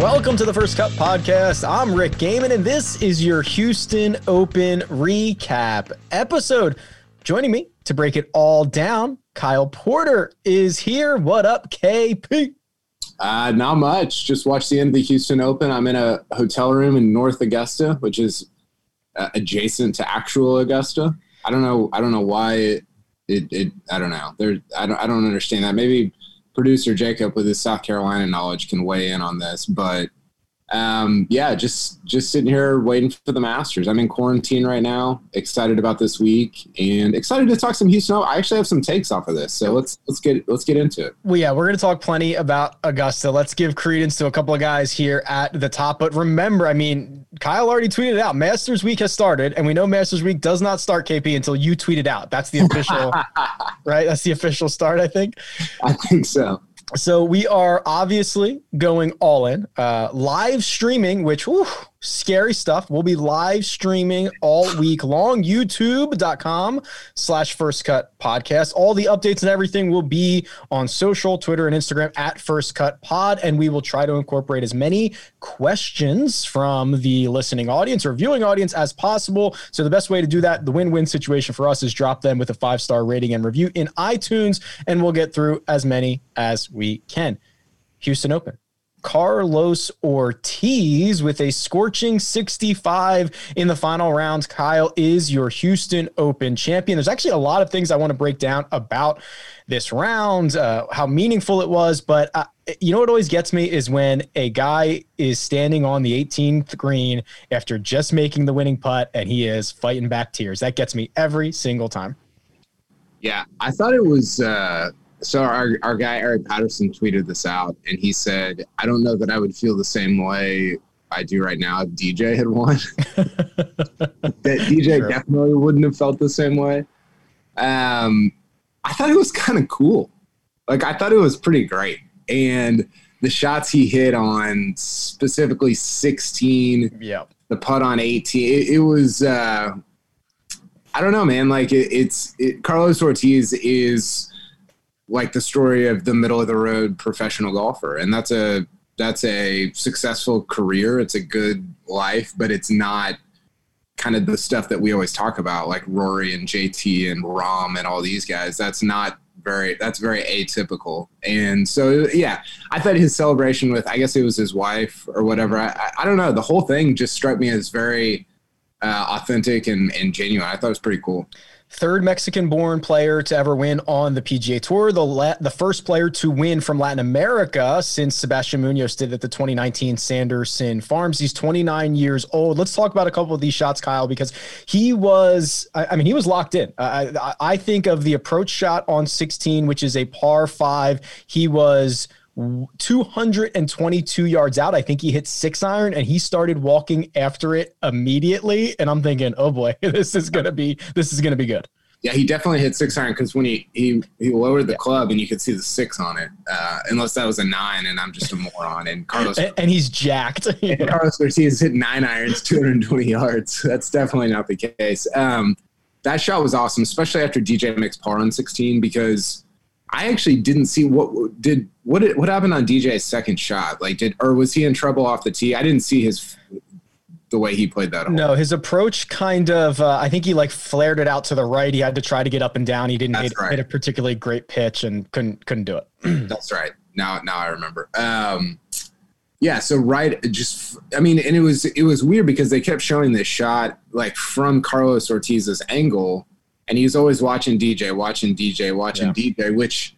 Welcome to the First Cut Podcast. I'm Rick Gehman, and this is your Houston Open recap episode. Joining me to break it all down, Kyle Porter is here. What up, KP? Uh, not much. Just watched the end of the Houston Open. I'm in a hotel room in North Augusta, which is uh, adjacent to actual Augusta. I don't know. I don't know why it. It. it I don't know. There. I don't. I don't understand that. Maybe producer Jacob with his South Carolina knowledge can weigh in on this, but um, yeah, just just sitting here waiting for the Masters. I'm in quarantine right now. Excited about this week and excited to talk some Houston. I actually have some takes off of this, so let's let's get let's get into it. Well, yeah, we're to talk plenty about Augusta. Let's give credence to a couple of guys here at the top. But remember, I mean, Kyle already tweeted out Masters Week has started, and we know Masters Week does not start KP until you tweet it out. That's the official, right? That's the official start, I think. I think so. So we are obviously going all in, uh, live streaming, which whew, scary stuff. We'll be live streaming all week long. YouTube.com slash first cut podcast. All the updates and everything will be on social, Twitter, and Instagram at first cut pod. And we will try to incorporate as many questions from the listening audience or viewing audience as possible. So the best way to do that, the win-win situation for us is drop them with a five-star rating and review in iTunes, and we'll get through as many as we can. Houston Open. Carlos Ortiz with a scorching 65 in the final rounds. Kyle is your Houston Open champion. There's actually a lot of things I want to break down about this round, uh, how meaningful it was. But uh, you know what always gets me is when a guy is standing on the 18th green after just making the winning putt and he is fighting back tears. That gets me every single time. Yeah, I thought it was. Uh so our, our guy Eric Patterson tweeted this out and he said, I don't know that I would feel the same way I do right now if DJ had won. that DJ sure. definitely wouldn't have felt the same way. Um, I thought it was kind of cool. Like I thought it was pretty great. And the shots he hit on specifically 16, yeah, the putt on 18, it, it was uh I don't know, man. Like it, it's it, Carlos Ortiz is like the story of the middle of the road professional golfer. And that's a that's a successful career. It's a good life but it's not kind of the stuff that we always talk about like rory and jt and Rahm and all these guys. That's not very that's very atypical. And so yeah i thought his celebration with i guess it was his wife or whatever. I, I don't know. The whole thing just struck me as very uh, authentic and, and genuine. I thought it was pretty cool third Mexican-born player to ever win on the PGA Tour, the la- the first player to win from Latin America since Sebastian Munoz did at the 2019 Sanderson Farms. He's 29 years old. Let's talk about a couple of these shots, Kyle, because he was, I, I mean, he was locked in. I, I think of the approach shot on 16, which is a par five. He was 222 yards out. I think he hit six iron and he started walking after it immediately. And I'm thinking, oh boy, this is gonna be this is gonna be good. Yeah, he definitely hit six iron because when he, he he lowered the yeah. club and you could see the six on it. Uh, unless that was a nine and I'm just a moron. And Carlos and, and he's jacked. and Carlos Ortiz hit nine irons, 220 yards. That's definitely not the case. Um, that shot was awesome, especially after DJ makes par on 16 because I actually didn't see what did what did, what happened on DJ's second shot. Like, did or was he in trouble off the tee? I didn't see his the way he played that. No, his approach kind of. Uh, I think he like flared it out to the right. He had to try to get up and down. He didn't hit, right. hit, a particularly great pitch and couldn't couldn't do it. That's right. Now now I remember. Um, yeah. So right, just I mean, and it was it was weird because they kept showing this shot like from Carlos Ortiz's angle, and he was always watching DJ, watching DJ, watching yeah. DJ, which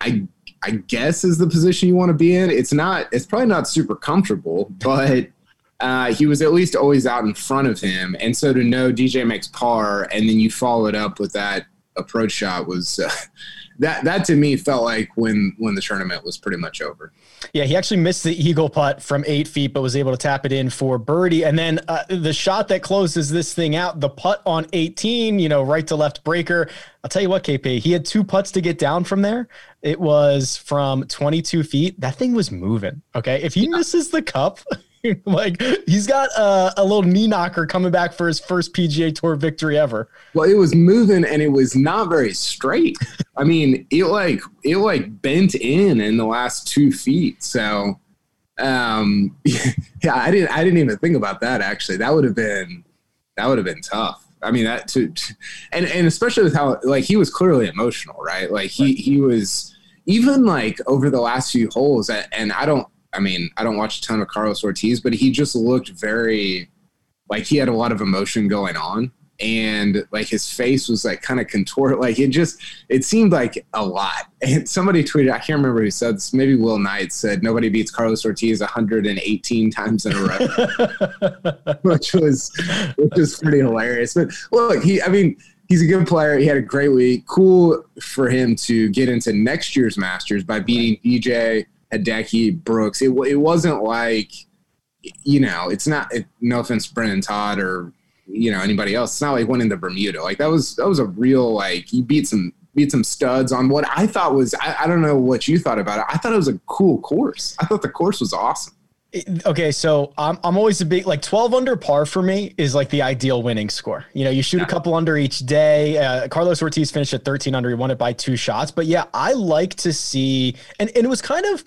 I I guess is the position you want to be in. It's not. It's probably not super comfortable, but uh, he was at least always out in front of him. And so to know DJ makes par and then you follow it up with that approach shot was uh, that that to me felt like when when the tournament was pretty much over. Yeah, he actually missed the eagle putt from eight feet, but was able to tap it in for birdie. And then uh, the shot that closes this thing out, the putt on 18, you know, right to left breaker. I'll tell you what, KP, he had two putts to get down from there. It was from 22 feet. That thing was moving. Okay, if he yeah. misses the cup. like he's got a, a, little knee knocker coming back for his first PGA Tour victory ever. Well, it was moving and it was not very straight. I mean, it like it like bent in in the last two feet. So, um, yeah, I didn't I didn't even think about that. Actually, that would have been that would have been tough. I mean that to, and and especially with how like he was clearly emotional, right? Like he he was even like over the last few holes, and I don't I mean, I don't watch a ton of Carlos Ortiz, but he just looked very like he had a lot of emotion going on. And like his face was like kind of contorted. Like it just it seemed like a lot. And somebody tweeted i can't remember who said this maybe will knight said nobody beats carlos ortiz 118 times in a row. Which was which was pretty hilarious. But look he i mean he's a good player. He had a great week. Cool for him to get into next year's masters by beating dj Hideki, Brooks. It, it wasn't like, you know, it's not, it, no offense, Brendon Todd or, you know, anybody else. It's not like winning the Bermuda. Like that was, that was a real, like, he beat some, beat some studs on what I thought was, I, I don't know what you thought about it. I thought it was a cool course. I thought the course was awesome okay, so I'm I'm always a big like 12 under par for me is like the ideal winning score. You know, you shoot yeah. a couple under each day. Uh, Carlos Ortiz finished at 13 under. He won it by two shots. But yeah, I like to see, and and it was kind of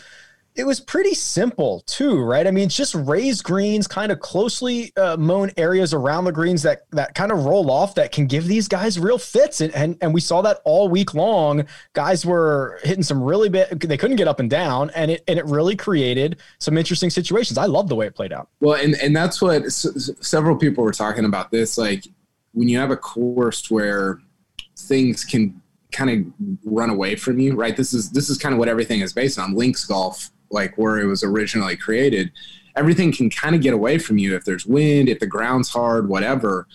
it was pretty simple too, right? I mean, it's just raised greens, kind of closely uh, mown areas around the greens that that kind of roll off that can give these guys real fits, and and, and we saw that all week long. Guys were hitting some really big. They couldn't get up and down, and it and it really created some interesting situations. I love the way it played out. Well, and and that's what s- several people were talking about. This like when you have a course where things can kind of run away from you, right? This is this is kind of what everything is based on. Links golf like where it was originally created, everything can kind of get away from you if there's wind, if the ground's hard, whatever.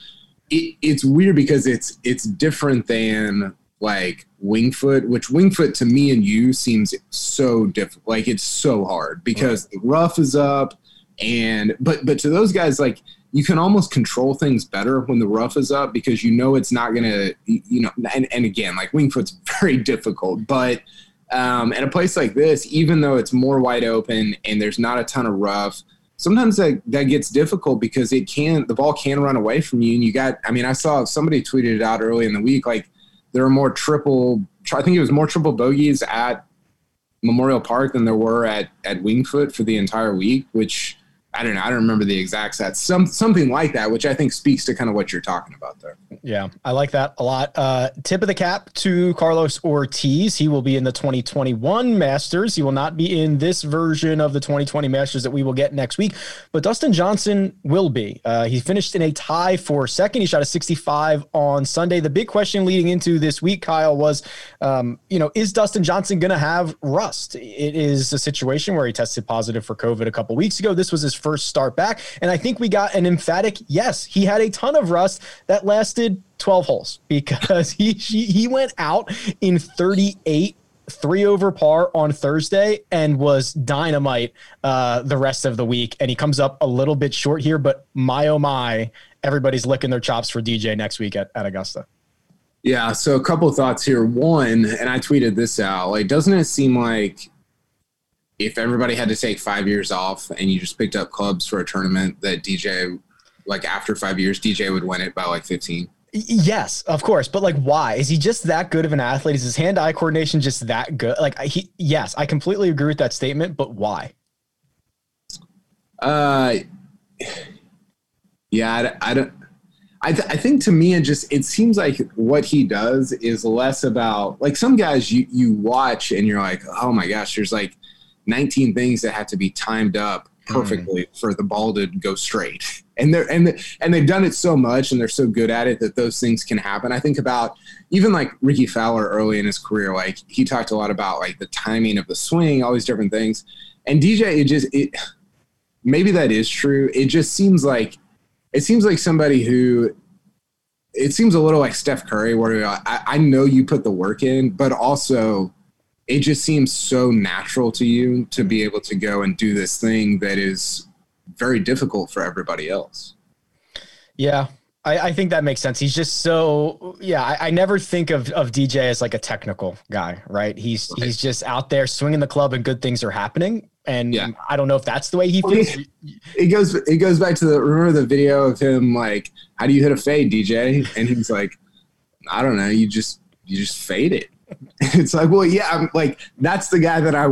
It, it's weird because it's it's different than like Winged Foot, which Winged Foot to me and you seems so different. Like it's so hard because right. the rough is up, and but but to those guys like you can almost control things better when the rough is up because you know it's not gonna you know and, and again like Winged Foot's very difficult but um, and a place like this, even though it's more wide open and there's not a ton of rough, sometimes that, that gets difficult because it can the ball can run away from you. And you got, I mean, I saw somebody tweeted it out early in the week, like there are more triple, I think it was more triple bogeys at Memorial Park than there were at at Winged Foot for the entire week, which I don't know. I don't remember the exact stats. Some something like that, which I think speaks to kind of what you're talking about there. Yeah, I like that a lot. Uh, tip of the cap to Carlos Ortiz. He will be in the 2021 Masters. He will not be in this version of the 2020 Masters that we will get next week, but Dustin Johnson will be. Uh, he finished in a tie for second. He shot a 65 on Sunday. The big question leading into this week, Kyle, was, um, you know, is Dustin Johnson going to have rust? It is a situation where he tested positive for COVID a couple weeks ago. This was his first start back. And I think we got an emphatic yes. He had a ton of rust that lasted 12 holes because he he, went out in 38 three over par on Thursday and was dynamite uh, the rest of the week. And he comes up a little bit short here, but my oh my, everybody's licking their chops for DJ next week at, at Augusta. Yeah, so a couple thoughts here. One, and I tweeted this out. Like, doesn't it seem like if everybody had to take five years off and you just picked up clubs for a tournament that DJ, like after five years, DJ would win it by like 15. Yes, of course, but like, why is he just that good of an athlete? Is his hand-eye coordination just that good? Like, he, yes, I completely agree with that statement, but why? Uh, yeah, I, I don't. I, th- I think to me it just it seems like what he does is less about like some guys you you watch and you're like oh my gosh there's like 19 things that have to be timed up perfectly mm. for the ball to go straight. And they're and and they've done it so much and they're so good at it that those things can happen. I think about even like Rickie Fowler early in his career like he talked a lot about like the timing of the swing all these different things. And dj it just it maybe that is true. It just seems like it seems like somebody who it seems a little like Steph Curry, where I, I know you put the work in, but also it just seems so natural to you to be able to go and do this thing that is very difficult for everybody else. Yeah, I, I, think that makes sense. He's just so yeah. I, I, never think of, of DJ as like a technical guy, right? He's right. he's just out there swinging the club and good things are happening. And yeah. I don't know if that's the way he feels. It goes it goes back to the remember the video of him like, how do you hit a fade, DJ? And he's like, I don't know, you just you just fade it. It's like, well, yeah, I'm like that's the guy that I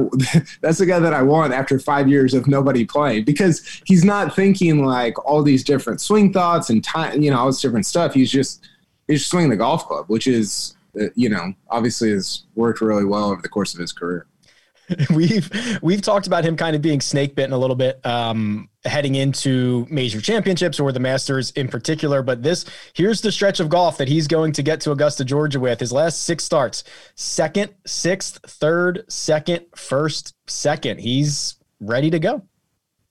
that's the guy that I want after five years of nobody playing because he's not thinking like all these different swing thoughts and time, you know, all this different stuff. He's just he's just swinging the golf club, which is uh, you know obviously has worked really well over the course of his career. we've we've talked about him kind of being snake bitten a little bit um, heading into major championships or the Masters in particular. But this here's the stretch of golf that he's going to get to Augusta, Georgia with. His last six starts: second, sixth, third, second, first, second. He's ready to go.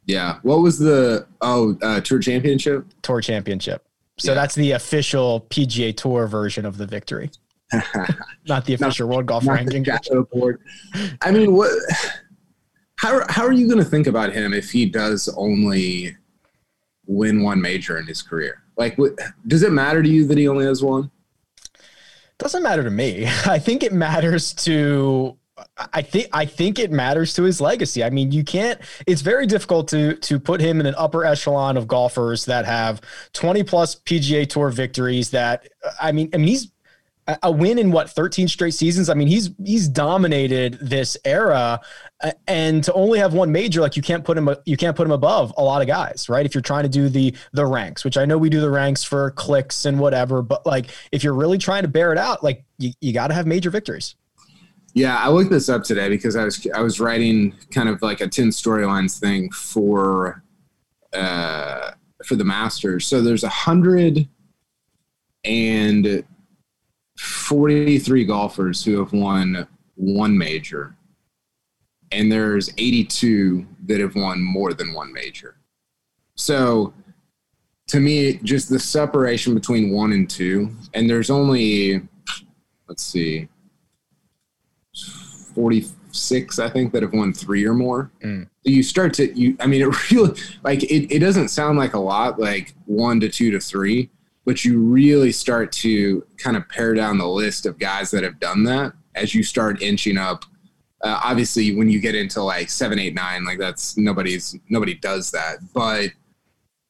Yeah. What was the oh uh, tour championship? Tour championship. So yeah. that's the official PGA Tour version of the victory. not the official not, World Golf ranking. Board. I mean, what? How how are you going to think about him if he does only win one major in his career? Like, what, does it matter to you that he only has one? Doesn't matter to me. I think it matters to I think I think it matters to his legacy. I mean, you can't. It's very difficult to to put him in an upper echelon of golfers that have 20 plus PGA Tour victories. That I mean, I mean, he's a win in what 13 straight seasons. I mean, he's he's dominated this era, and to only have one major, like you can't put him you can't put him above a lot of guys, right? If you're trying to do the the ranks, which I know we do the ranks for clicks and whatever, but like if you're really trying to bear it out, like you, you got to have major victories. Yeah, I looked this up today because I was I was writing kind of like a 10 storylines thing for uh for the Masters. So there's a hundred and 43 golfers who have won one major, and there's 82 that have won more than one major. So, to me, just the separation between one and two, and there's only, let's see, 46, I think, that have won three or more. Mm. So you start to, you, I mean, it really, like, it, it doesn't sound like a lot, like one to two to three but you really start to kind of pare down the list of guys that have done that as you start inching up. Uh, obviously, when you get into like seven, eight, nine, like that's nobody's nobody does that. But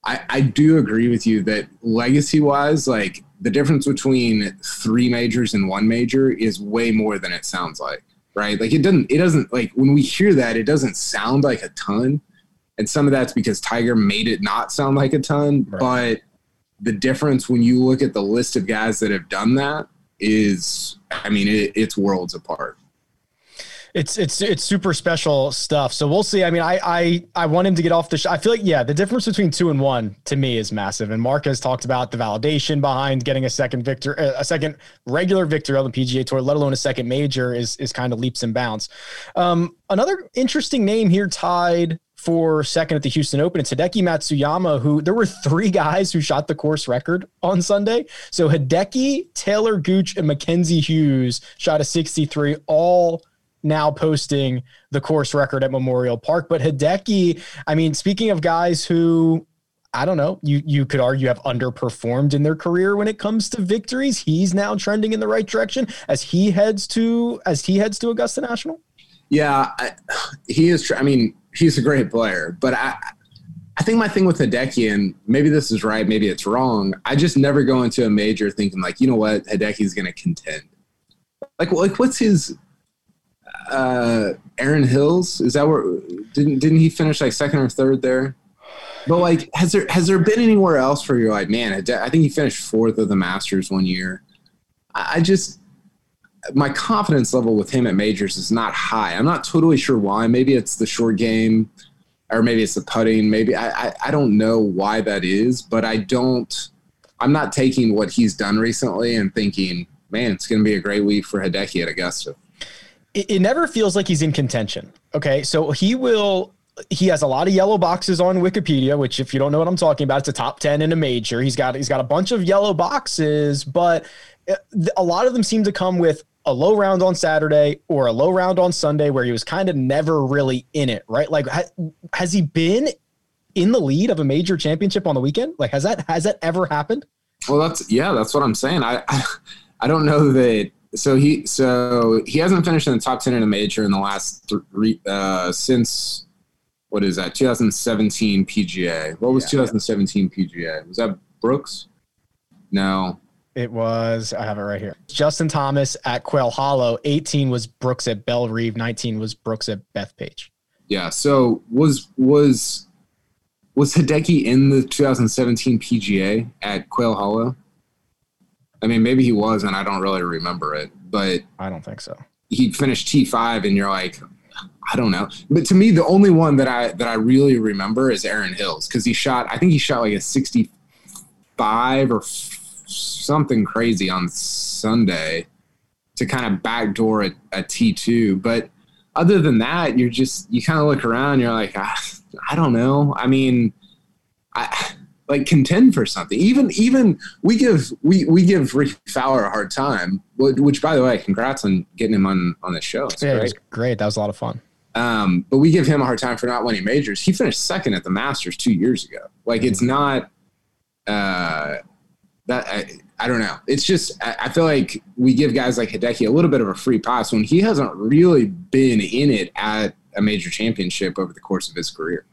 I, I do agree with you that legacy wise, like the difference between three majors and one major is way more than it sounds like, right? Like it doesn't, it doesn't like when we hear that, it doesn't sound like a ton. And some of that's because Tiger made it not sound like a ton, right. but the difference when you look at the list of guys that have done that is, I mean, it, it's worlds apart. It's it's it's super special stuff. So we'll see. I mean, I I I want him to get off the. Sh- I feel like yeah, the difference between two and one to me is massive. And Mark has talked about the validation behind getting a second victor, a second regular victory on the PGA Tour, let alone a second major, is is kind of leaps and bounds. Um, another interesting name here tied for second at the Houston Open. It's Hideki Matsuyama, who there were three guys who shot the course record on Sunday. So Hideki, Taylor Gooch, and Mackenzie Hughes shot a 63, all now posting the course record at Memorial Park. But Hideki, I mean, speaking of guys who I don't know. You you could argue have underperformed in their career when it comes to victories. He's now trending in the right direction as he heads to as he heads to Augusta National. Yeah, I, he is. I mean, he's a great player, but I I think my thing with Hideki, and maybe this is right, maybe it's wrong. I just never go into a major thinking like, you know what, Hideki's going to contend. Like, like what's his? Uh, Erin Hills is that where didn't didn't he finish like second or third there? But like, has there has there been anywhere else where you're like, man, I think he finished fourth of the Masters one year. I just my confidence level with him at majors is not high. I'm not totally sure why. Maybe it's the short game, or maybe it's the putting. Maybe I, I, I don't know why that is, but I don't. I'm not taking what he's done recently and thinking, man, it's going to be a great week for Hideki at Augusta. It, it never feels like he's in contention. Okay, so he will he has a lot of yellow boxes on Wikipedia, which if you don't know what I'm talking about, it's a top 10 in a major. He's got he's got a bunch of yellow boxes, but uh, a lot of them seem to come with a low round on Saturday or a low round on Sunday where he was kind of never really in it, right? Like ha- has he been in the lead of a major championship on the weekend? Like has that has that ever happened? Well, that's yeah, that's what I'm saying. I I, I don't know that so he so he hasn't finished in the top 10 in a major in the last three uh since what is that 2017 PGA. What was yeah, 2017 yeah. PGA? Was that Brooks? No. It was, I have it right here. Justin Thomas at Quail Hollow. 18 was Brooks at Bellerive. 19 was Brooks at Bethpage. Yeah. So was, was, was Hideki in the 2017 PGA at Quail Hollow? I mean, maybe he was, and I don't really remember it, but I don't think so. He finished T5, and you're like, I don't know. But to me, the only one that I that I really remember is Erin Hills because he shot. I think he shot like a 65 or something crazy on Sunday to kind of backdoor a a T2. But other than that, you're just you kind of look around. You're like, ah, I don't know. I mean, I like contend for something. Even even we give we we give Rick Fowler a hard time. Which, by the way, congrats on getting him on on the show. It's yeah, great. it was great. That was a lot of fun. Um, but we give him a hard time for not winning majors. He finished second at the Masters two years ago. Like it's not uh, that I, I don't know. It's just I, I feel like we give guys like Hideki a little bit of a free pass when he hasn't really been in it at a major championship over the course of his career.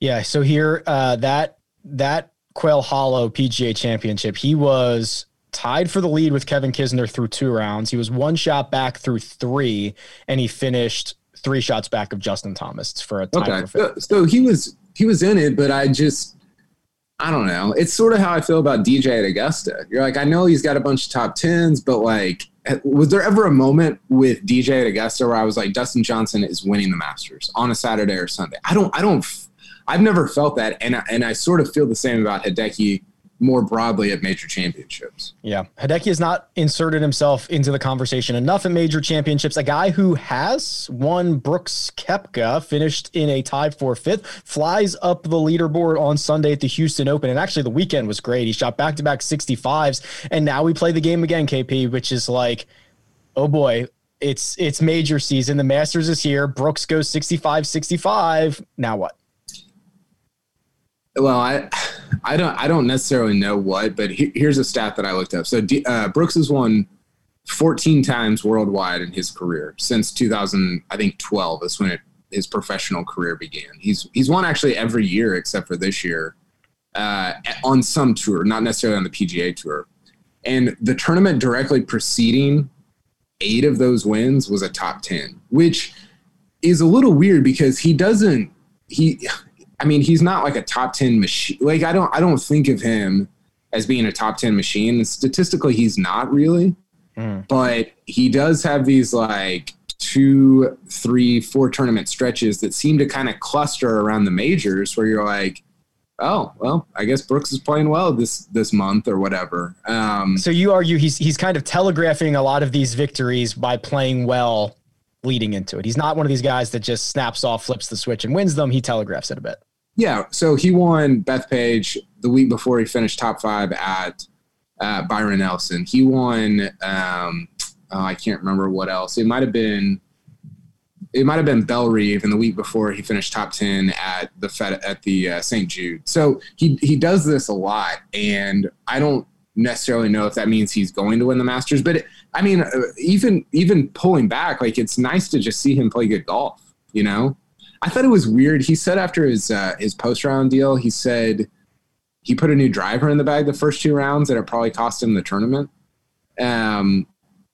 Yeah. So here, uh, that that Quail Hollow PGA Championship, he was tied for the lead with Kevin Kisner through two rounds. He was one shot back through three, and he finished three shots back of Justin Thomas for a tie okay. So, so he was he was in it, but I just I don't know. It's sort of how I feel about DJ at Augusta. You're like, I know he's got a bunch of top tens, but like, eh, was there ever a moment with DJ at Augusta where I was like, Dustin Johnson is winning the Masters on a Saturday or Sunday? I don't, I don't, I've never felt that, and I, and I sort of feel the same about Hideki more broadly at major championships. Yeah. Hideki has not inserted himself into the conversation enough at major championships. A guy who has won Brooks Koepka, finished in a tie for fifth, flies up the leaderboard on Sunday at the Houston Open. And actually, the weekend was great. He shot back to back 65s. And now we play the game again, KP, which is like, oh boy, it's it's major season. The Masters is here. Brooks goes 65 65. Now what? Well, I I don't I don't necessarily know what, but he, here's a stat that I looked up. So D, uh, Brooks has won 14 times worldwide in his career since 2000. I think 12 is when it, his professional career began. He's he's won actually every year except for this year uh, on some tour, not necessarily on the PGA tour. And the tournament directly preceding eight of those wins was a top 10, which is a little weird because he doesn't he I mean, he's not like a top 10 machine. Like, I don't, I don't think of him as being a top 10 machine. And statistically, he's not really, mm. but he does have these like two, three, four tournament stretches that seem to kind of cluster around the majors where you're like, oh well i guess brooks is playing well this this month or whatever um, so you argue he's he's kind of telegraphing a lot of these victories by playing well leading into it he's not one of these guys that just snaps off flips the switch and wins them he telegraphs it a bit yeah, so he won Bethpage the week before he finished top five at uh, Byron Nelson. He won. Um, oh, I can't remember what else. It might have been. It might have been Bellerive in the week before he finished top ten at the Fed at the uh, St. Jude. So he he does this a lot, and I don't necessarily know if that means he's going to win the Masters. But it, I mean, uh, even even pulling back, like it's nice to just see him play good golf. You know, I thought it was weird. He said after his uh, his post round deal, he said he put a new driver in the bag the first two rounds, that it probably cost him the tournament. Um,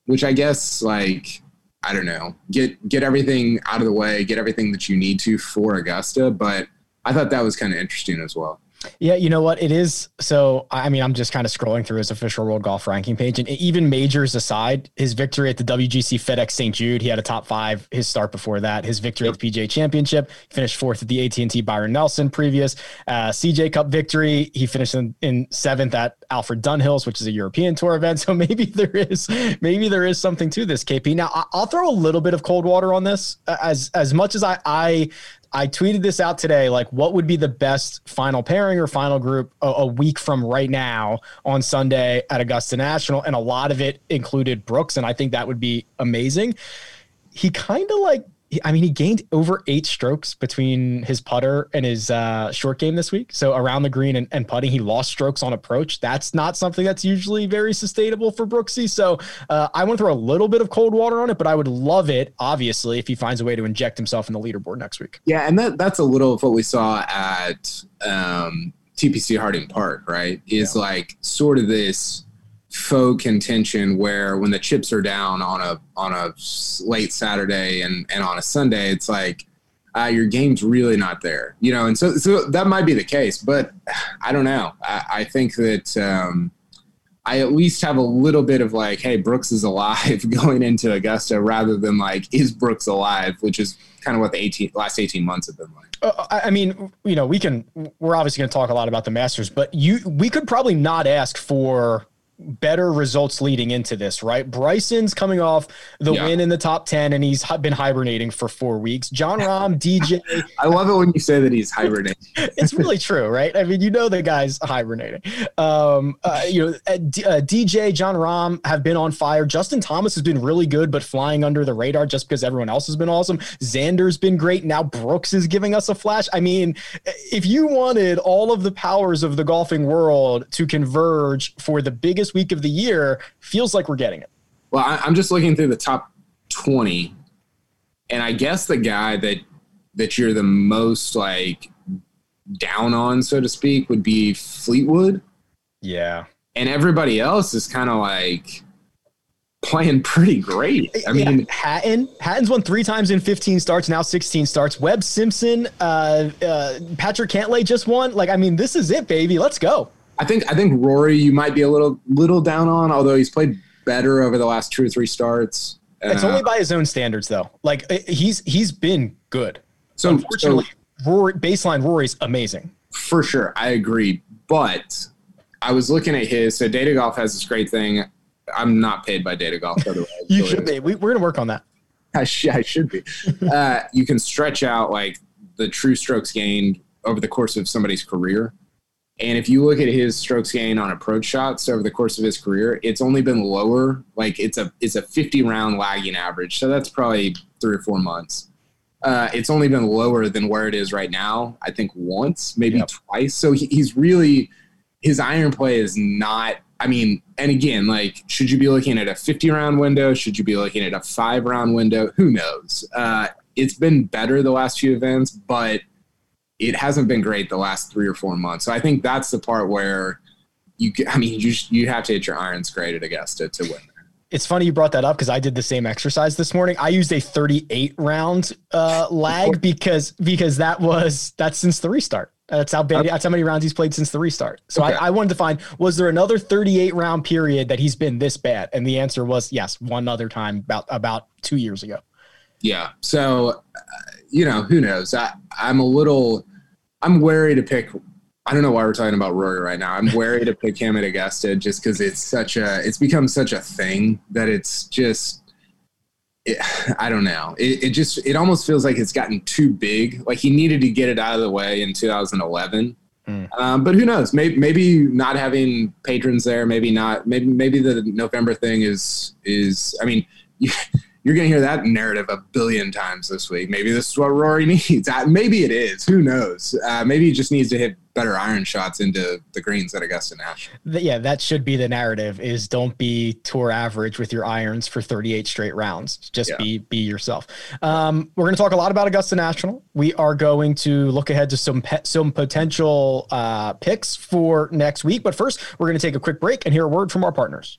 which I guess like I don't know, get get everything out of the way, get everything that you need to for Augusta. But I thought that was kind of interesting as well. Yeah, you know what? It is. So, I mean, I'm just kind of scrolling through his official world golf ranking page, and even majors aside, his victory at the WGC FedEx St. Jude, he had a top five. His start before that, his victory yep. at the PGA Championship, he finished fourth at the AT&T Byron Nelson previous uh, CJ Cup victory. He finished in, in seventh at Alfred Dunhills, which is a European Tour event. So maybe there is, maybe there is something to this, KP. Now, I'll throw a little bit of cold water on this. As as much as I I I tweeted this out today. Like, what would be the best final pairing or final group a, a, week from right now on Sunday at Augusta National? And a lot of it included Brooks, and I think that would be amazing. He kind of like I mean, he gained over eight strokes between his putter and his uh, short game this week. So around the green and, and, putting, he lost strokes on approach. That's not something that's usually very sustainable for Brooksy. So uh, I want to throw a little bit of cold water on it, but I would love it, obviously, if he finds a way to inject himself in the leaderboard next week. Yeah, and that, that's a little of what we saw at um, TPC Harding Park, right? Is yeah. like sort of this faux contention where when the chips are down on a on a late Saturday and and on a Sunday, it's like uh, your game's really not there, you know. And so so that might be the case, but I don't know. I, I think that. Um, I at least have a little bit of like, hey, Brooks is alive going into Augusta rather than like, is Brooks alive, which is kind of what the 18, last 18 months have been like. Uh, I mean, you know, we can, we're obviously going to talk a lot about the Masters, but you, we could probably not ask for better results leading into this, right? Bryson's coming off the yeah. win in the top 10 and he's been hibernating for four weeks. Jon Rahm, DJ. I love it when you say that he's hibernating. it's really true, right? I mean, you know, the guy's hibernating. Um, uh, you know, uh, D- uh, DJ, Jon Rahm have been on fire. Justin Thomas has been really good, but flying under the radar just because everyone else has been awesome. Xander's been great. Now Brooks is giving us a flash. I mean, if you wanted all of the powers of the golfing world to converge for the biggest week of the year, feels like we're getting it. Well, I, I'm just looking through the top 20, and I guess the guy that that you're the most like down on, so to speak, would be Fleetwood. Yeah. And everybody else is kind of like playing pretty great. I yeah. mean, Hatton, Hatton's won three times in 15 starts, now 16 starts. Webb Simpson, uh, uh, Patrick Cantlay just won. Like, I mean, this is it, baby. Let's go. I think I think Rory you might be a little little down on, although he's played better over the last two or three starts. It's uh, only by his own standards, though. Like uh, he's he's been good. So unfortunately, so, Rory baseline Rory's amazing. For sure, I agree. But I was looking at his. So Data Golf has this great thing. I'm not paid by Data Golf, by the way. you should be. We, are going to work on that. I, sh- I should be. uh, you can stretch out like the true strokes gained over the course of somebody's career. And if you look at his strokes gain on approach shots over the course of his career, it's only been lower. Like it's a it's a 50 round lagging average. So that's probably three or four months. Uh, it's only been lower than where it is right now. I think once, maybe yep. twice. So he, he's really his iron play is not. I mean, and again, like, should you be looking at a 50 round window? Should you be looking at a five round window? Who knows? Uh, it's been better the last few events, but it hasn't been great the last three or four months. So I think that's the part where you, I mean, you you have to hit your irons great at Augusta to win. It's funny you brought that up because I did the same exercise this morning. I used a 38 round uh, lag because because that was that's since the restart. That's how big, that's how many rounds he's played since the restart. So okay. I, I, wanted to find was there another 38 round period that he's been this bad? And the answer was yes, one other time about about two years ago. Yeah. So, uh, you know, who knows? I, I'm a little, I'm wary to pick. I don't know why we're talking about Rory right now. I'm wary to pick him at Augusta just because it's such a, it's become such a thing that it's just, it, I don't know. It, it just, it almost feels like it's gotten too big. Like he needed to get it out of the way in 2011. Mm. Um, but who knows? Maybe, maybe not having patrons there. Maybe not. Maybe maybe the November thing is is. I mean, you, you're going to hear that narrative a billion times this week. Maybe this is what Rory needs. Uh, maybe it is. Who knows? Uh, maybe he just needs to hit better iron shots into the greens at Augusta National. Yeah, that should be the narrative is don't be tour average with your irons for 38 straight rounds. Just yeah. be be yourself. Um, we're going to talk a lot about Augusta National. We are going to look ahead to some pe- some potential uh, picks for next week, but first we're going to take a quick break and hear a word from our partners.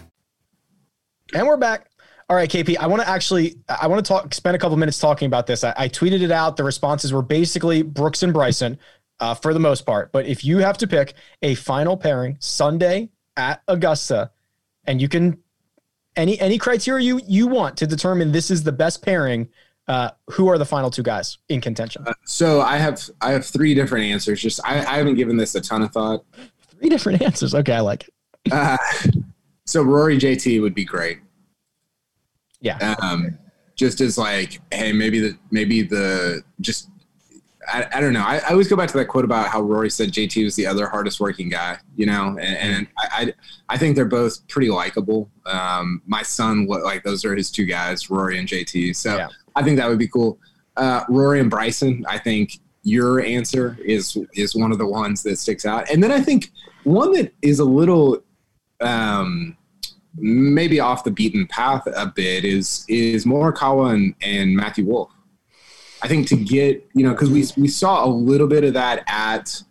And we're back. All right, KP, I want to actually, I want to talk, spend a couple minutes talking about this. I, I, tweeted it out. The responses were basically Brooks and Bryson uh, for the most part. But if you have to pick a final pairing Sunday at Augusta, and you can any any criteria you you want to determine this is the best pairing, uh, who are the final two guys in contention? Uh, so I have I have three different answers. Just I, I haven't given this a ton of thought. Three different answers. Okay, I like it. So Rory JT would be great. Yeah. Um, just as like, hey, maybe the maybe the just I, I don't know. I, I, always go back to that quote about how Rory said JT was the other hardest working guy, you know, and, and I, I, I think they're both pretty likable. Um, my son, like those are his two guys, Rory and JT. So yeah. I think that would be cool. Uh, Rory and Bryson, I think your answer is is one of the ones that sticks out. And then I think one that is a little um, maybe off the beaten path a bit is is Morikawa and, and Matthew Wolff. I think to get you know because we we saw a little bit of that at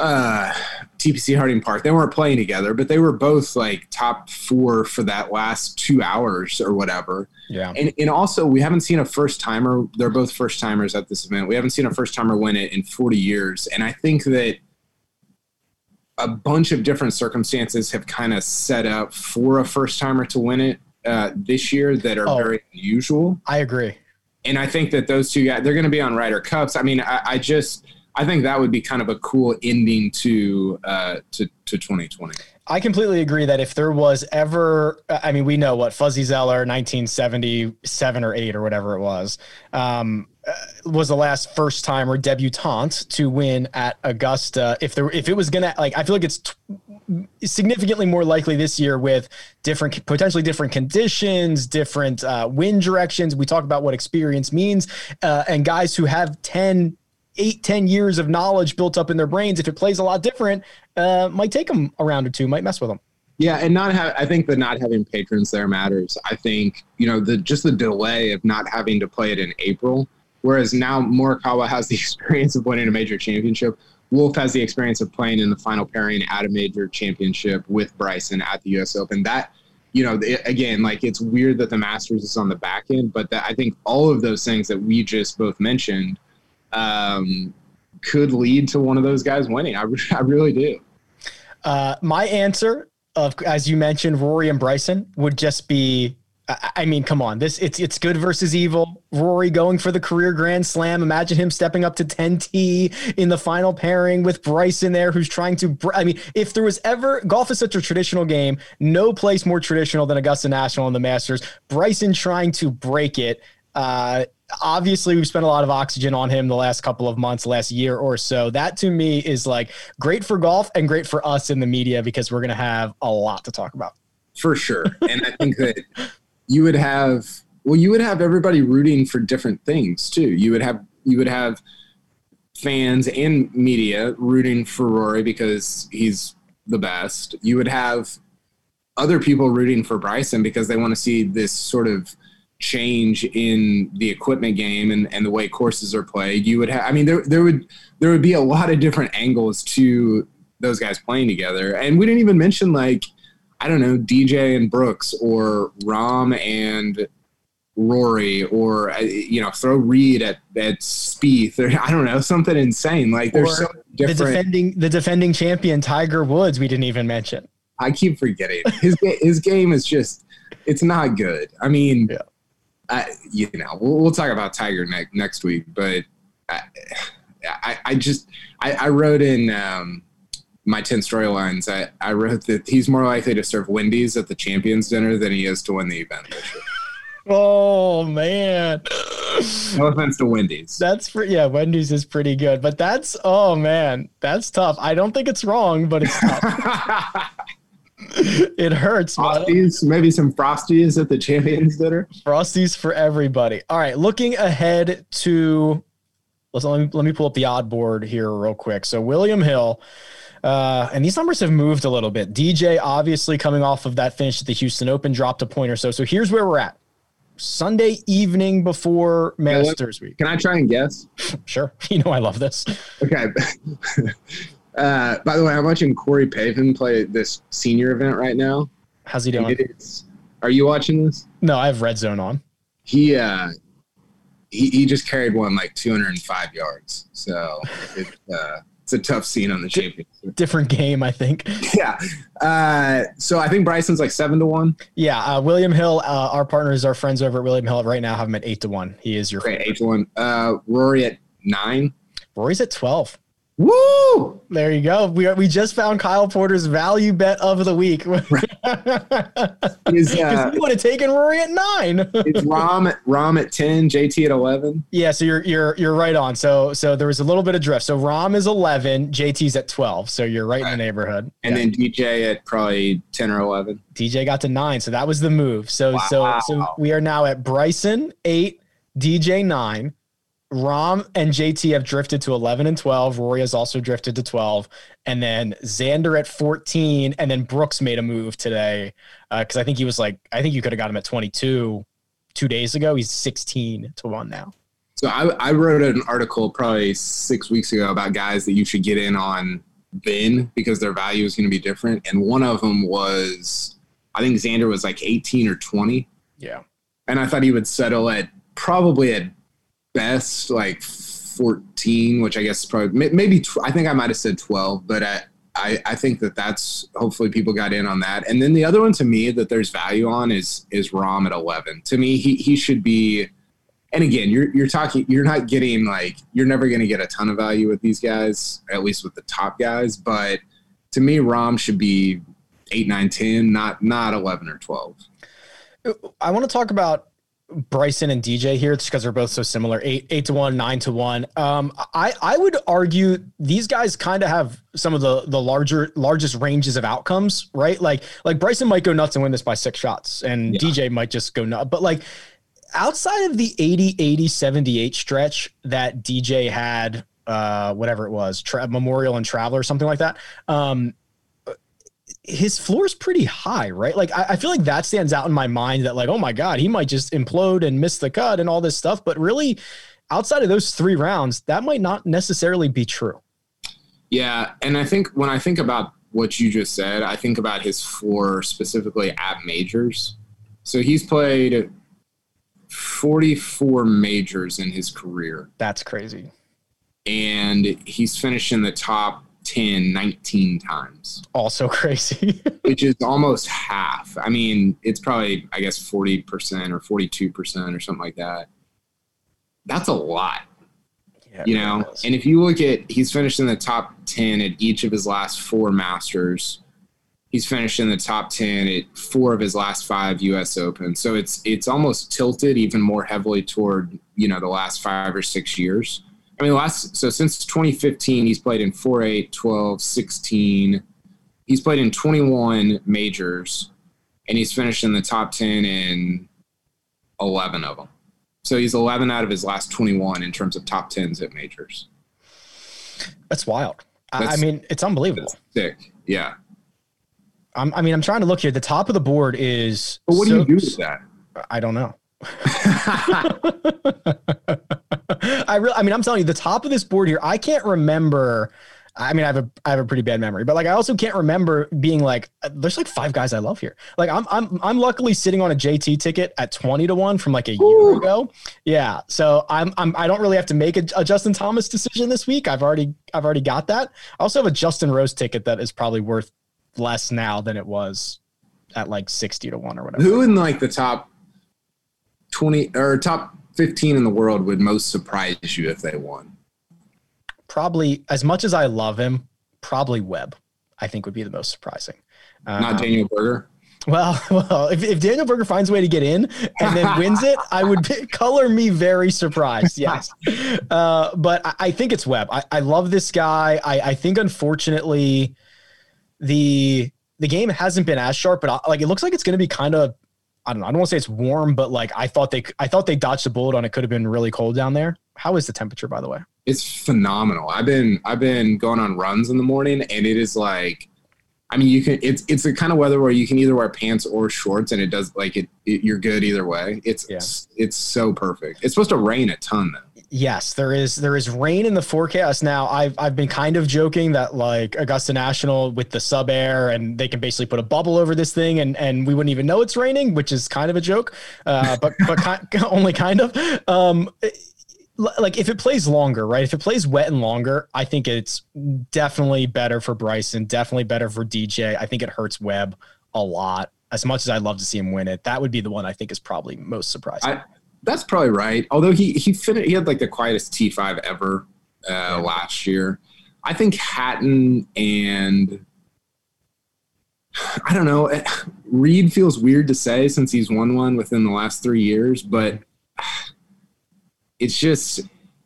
uh, TPC Harding Park. They weren't playing together, but they were both like top four for that last two hours or whatever. Yeah. And and also we haven't seen a first timer. They're both first timers at this event. We haven't seen a first timer win it in 40 years. And I think that a bunch of different circumstances have kind of set up for a first timer to win it uh, this year that are oh, very unusual. I agree. And I think that those two guys, they're going to be on Ryder Cups. I mean, I, I, just, I think that would be kind of a cool ending to, uh, to, to 2020. I completely agree that if there was ever, I mean, we know what Fuzzy Zoeller, 1977 or eight or whatever it was. Um, uh, was the last first time or debutante to win at Augusta. If there, if it was gonna like, I feel like it's t- significantly more likely this year with different, potentially different conditions, different uh, wind directions. We talk about what experience means, uh, and guys who have 10, eight, 10 years of knowledge built up in their brains. If it plays a lot different, uh, might take them a round or two, might mess with them. Yeah, and not have I think that not having patrons there matters. I think you know the just the delay of not having to play it in April Whereas now Morikawa has the experience of winning a major championship. Wolff has the experience of playing in the final pairing at a major championship with Bryson at the U.S. Open. That, you know, it, again, like it's weird that the Masters is on the back end, but that, I think all of those things that we just both mentioned um, could lead to one of those guys winning. I, I really do. Uh, my answer of, as you mentioned, Rory and Bryson would just be I mean, come on. This it's it's good versus evil. Rory going for the career grand slam. Imagine him stepping up to 10T in the final pairing with Bryson there, who's trying to. I mean, if there was ever golf is such a traditional game, no place more traditional than Augusta National and the Masters. Bryson trying to break it. Uh, obviously we've spent a lot of oxygen on him the last couple of months, last year or so. That to me is like great for golf and great for us in the media because we're going to have a lot to talk about. For sure. and I think that you would have well, you would have everybody rooting for different things too. You would have you would have fans and media rooting for Rory because he's the best. You would have other people rooting for Bryson because they want to see this sort of change in the equipment game and, and the way courses are played. You would have, I mean, there, there would, there would be a lot of different angles to those guys playing together. And we didn't even mention like, I don't know, DJ and Brooks or Rahm and Rory or, uh, you know, throw Reed at, at Spieth or I don't know, something insane. Like there's so different. The defending the defending champion Tiger Woods we didn't even mention. I keep forgetting his his game is just it's not good. I mean, Yeah. I, you know, we'll, we'll talk about Tiger next next week, but I, I, I just I, I wrote in um, my ten storylines. I, I wrote that he's more likely to serve Wendy's at the Champions Dinner than he is to win the event. This year. Oh man. No offense to Wendy's. That's for yeah, Wendy's is pretty good, but that's oh man, that's tough. I don't think it's wrong, but it's tough. it hurts. man. Frosties, maybe some Frosties at the Champions Dinner. Frosties for everybody. All right, looking ahead to let's let me, let me pull up the odd board here real quick. So William Hill, uh, and these numbers have moved a little bit. DJ obviously coming off of that finish at the Houston Open dropped a point or so. So here's where we're at. Sunday evening before Masters week. Can I try and guess? Sure, you know I love this. Okay. Uh, by the way, I'm watching Corey Pavin play this senior event right now. How's he doing? Is. Are you watching this? No, I have red zone on. He uh, he he just carried one like 205 yards. So it, uh, it's a tough scene on the championship. Different game, I think. Yeah. Uh, so I think Bryson's like seven to one. Yeah, uh, William Hill, uh, our partners, our friends over at William Hill right now have him at eight to one. He is your Great, eight to one. Uh, Rory at nine. Rory's at twelve. Woo! There you go. We we just found Kyle Porter's value bet of the week. Because uh, we would have taken Rory at nine. is Rahm Rahm at ten? JT at eleven? yeah, so you're you're you're right on. So so there was a little bit of drift. So Rahm is eleven, JT's at twelve. So you're right in the neighborhood. And Yeah. then DJ at probably ten or eleven. DJ got to nine, so that was the move. So so so we are now at Bryson eight, DJ nine. Rahm and JT have drifted to 11 and 12. Rory has also drifted to 12. And then Xander at 14. And then Brooks made a move today uh, because I think he was like, I think you could have got him at 22 two days ago. He's 16 to 1 now. So I, I wrote an article probably six weeks ago about guys that you should get in on then because their value is going to be different. And one of them was, I think Xander was like 18 or 20. Yeah. And I thought he would settle at probably at best like 14, which I guess probably maybe, tw- I think I might have said 12, but I, I, I think that that's hopefully people got in on that. And then the other one to me that there's value on is, is Rahm at 11. To me, he, he should be, and again, you're you're talking you're not getting like you're never going to get a ton of value with these guys, at least with the top guys. But to me, Rahm should be eight, nine, ten, not not eleven or twelve. I want to talk about Bryson and DJ here just because they're both so similar. Eight, eight to one, nine to one. Um, I, I would argue these guys kind of have some of the the larger largest ranges of outcomes, right? Like like Bryson might go nuts and win this by six shots, and Yeah. DJ might just go nuts. But like outside of the 80, 80, 78 stretch that DJ had, uh, whatever it was, tra- Memorial and Traveler, something like that. Um, his floor is pretty high, right? Like I, I feel like that stands out in my mind that like, oh my God, he might just implode and miss the cut and all this stuff. But really, outside of those three rounds, that might not necessarily be true. Yeah, and I think when I think about what you just said, I think about his floor specifically at majors. So he's played 44 majors in his career, That's crazy. and he's finished in the top 10 19 times. Also crazy. which is almost half. I mean, it's probably I guess forty percent or forty two percent or something like that. That's a lot, Yeah, you know. And if you look at, he's finished in the top ten at each of his last four Masters. He's finished in the top 10 at four of his last five US Open. So it's it's almost tilted even more heavily toward, you know, the last five or six years. I mean, last so since 2015, he's played in 4, 8, 12, 16. He's played in 21 majors and he's finished in the top 10 in 11 of them. So he's 11 out of his last 21 in terms of top 10s at majors. That's wild. That's, I mean, it's unbelievable. sick. Yeah. I'm, i mean, I'm trying to look here. The top of the board is. But what so, do you do with that? I don't know. I really, I mean, I'm telling you, the top of this board here, I can't remember. I mean, I have a I have a pretty bad memory, but like I also can't remember being like, uh, there's like five guys I love here. Like I'm I'm I'm luckily sitting on a JT ticket at twenty to one from like a Ooh. year ago. Yeah, so I'm I'm I don't really have to make a, a, Justin Thomas decision this week. I've already I've already got that. I also have a Justin Rose ticket that is probably worth less now than it was at like 60 to 1 or whatever. Who in like the top 20 or top 15 in the world would most surprise you if they won? Probably as much as I love him, probably Webb, I think would be the most surprising. Not um, Daniel Berger. Well, well, if, if Daniel Berger finds a way to get in and then wins it, I would be, color me very surprised. Yes, uh, but I, I, think it's Webb. I, I love this guy. I, I think unfortunately, the the game hasn't been as sharp, but like it looks like it's going to be kind of I don't know. I don't want to say it's warm, but like I thought they I thought they dodged a bullet on it. Could have been really cold down there. How is the temperature, by the way? It's phenomenal. I've been I've been going on runs in the morning, and it is like, I mean, you can. It's it's the kind of weather where you can either wear pants or shorts, and it does like it. it you're good either way. It's yeah. it's, it's so perfect. It's supposed to rain a ton though. Yes, there is there is rain in the forecast now. I've I've been kind of joking that like Augusta National with the SubAir and they can basically put a bubble over this thing and and we wouldn't even know it's raining, which is kind of a joke, uh, but but ki- only kind of. Um, like if it plays longer, right? If it plays wet and longer, I think it's definitely better for Bryson, definitely better for DJ. I think it hurts Webb a lot. As much as I'd love to see him win it, that would be the one I think is probably most surprising. I- that's probably right. Although he he finished, he had like the quietest T five ever uh, yeah. last year. I think Hatton and I don't know. Eh, Reed feels weird to say since he's won one within the last three years, but it's just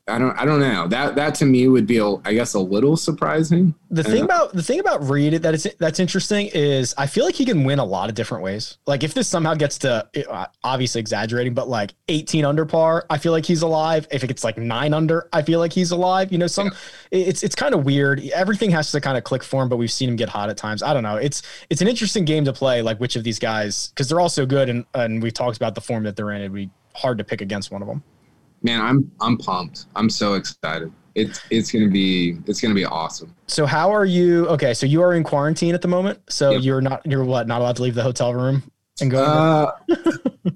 I don't I don't know. That that to me would be a, I guess a little surprising. The thing about the thing about Reed that is that's interesting is I feel like he can win a lot of different ways. Like if this somehow gets to uh, obviously exaggerating, but like 18 under par, I feel like he's alive. If it gets like 9 under, I feel like he's alive. You know, some yeah. it's it's kind of weird. Everything has to kind of click for him, but we've seen him get hot at times. I don't know. It's it's an interesting game to play like which of these guys cuz they're all so good and and we've talked about the form that they're in. It'd be hard to pick against one of them man, I'm I'm pumped. I'm so excited. It's it's gonna be it's gonna be awesome. So how are you? Okay, so you are in quarantine at the moment. So yep. you're not you're what not allowed to leave the hotel room and go. Uh,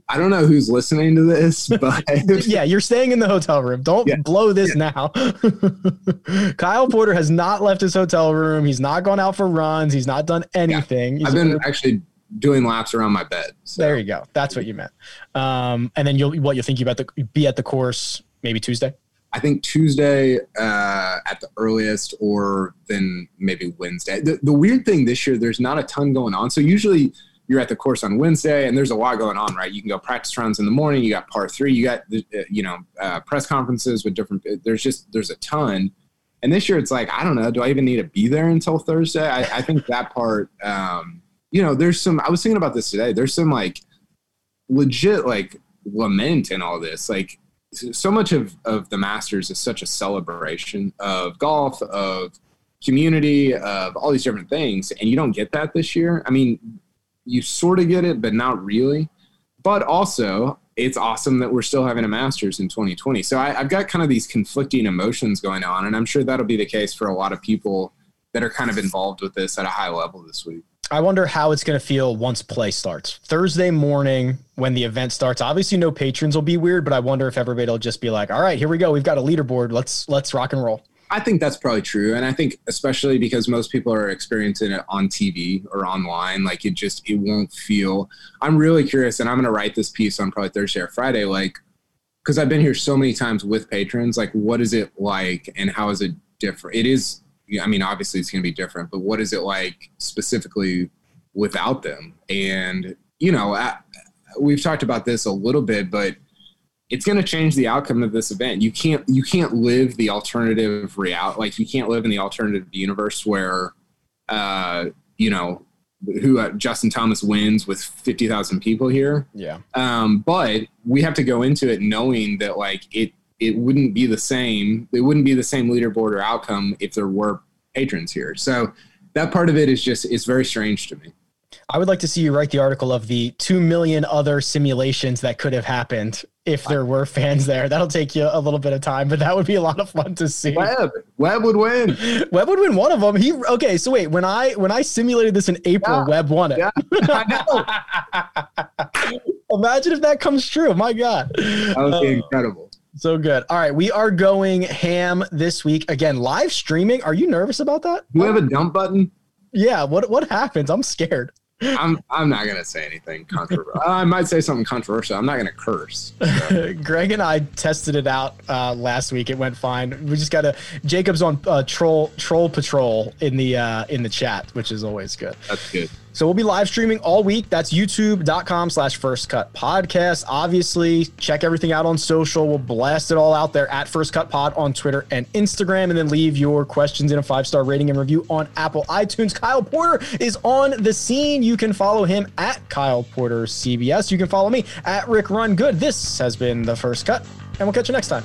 I don't know who's listening to this, but yeah, you're staying in the hotel room. Don't yeah. blow this yeah. now. Kyle Porter has not left his hotel room. He's not gone out for runs. He's not done anything. Yeah. I've been actually doing laps around my bed. So. There you go. That's what you meant. Um, and then you'll what you'll think about the be at the course maybe Tuesday. I think Tuesday uh, at the earliest, or then maybe Wednesday. The, the weird thing this year, there's not a ton going on. So usually you're at the course on Wednesday, and there's a lot going on, right? You can go practice rounds in the morning. You got par three. You got uh, you know uh, press conferences with different. There's just there's a ton. And this year, it's like I don't know. Do I even need to be there until Thursday? I, I think that part. Um, you know, there's some, I was thinking about this today. There's some like legit like lament in all this. Like so much of, of the Masters is such a celebration of golf, of community, of all these different things. And you don't get that this year. I mean, you sort of get it, but not really. But also, it's awesome that we're still having a Masters in 2020. So I, I've got kind of these conflicting emotions going on. And I'm sure that'll be the case for a lot of people that are kind of involved with this at a high level this week. I wonder how it's going to feel once play starts. Thursday morning when the event starts. Obviously, no patrons will be weird, but I wonder if everybody will just be like, "All right, here we go. We've got a leaderboard. Let's let's rock and roll." I think that's probably true, and I think especially because most people are experiencing it on TV or online, like it just it won't feel. I'm really curious, and I'm going to write this piece on probably Thursday or Friday, like because I've been here so many times with patrons. Like, what is it like, and how is it different? It is I mean, obviously it's going to be different, but what is it like specifically without them. And you know, I, we've talked about this a little bit, but it's going to change the outcome of this event. You can't you can't live the alternative reality. Like you can't live in the alternative universe where, uh, you know, who uh, Justin Thomas wins with fifty thousand people here. Yeah. Um, but we have to go into it knowing that like it it wouldn't be the same. It wouldn't be the same leaderboard or outcome if there were patrons here. So that part of it is just it's very strange to me. I would like to see you write the article of the 2 million other simulations that could have happened if there were fans there. That'll take you a little bit of time, but that would be a lot of fun to see. Webb, Webb would win. Webb would win one of them. He okay. So wait, when I when I simulated this in April, Yeah. Webb won it. Yeah, I know. Imagine if that comes true. My God, That would be Uh, incredible. So good. All right, we are going ham this week again. Live streaming. Are you nervous about that? Do we have a dump button? Yeah. What what happens? I'm scared. I'm I'm not gonna say anything controversial. I might say something controversial. I'm not gonna curse. Greg and I tested it out uh, last week. It went fine. We just got a Jacob's on uh, troll troll patrol in the uh, in the chat, which is always good. That's good. So we'll be live streaming all week. That's youtube.com slash first cut podcast. Obviously, check everything out on social. We'll blast it all out there at first cut pod on Twitter and Instagram. And then leave your questions in a five star rating and review on Apple iTunes. Kyle Porter is on the scene. You can follow him at Kyle Porter CBS. You can follow me at Rick Run Good. This has been the first cut, and we'll catch you next time.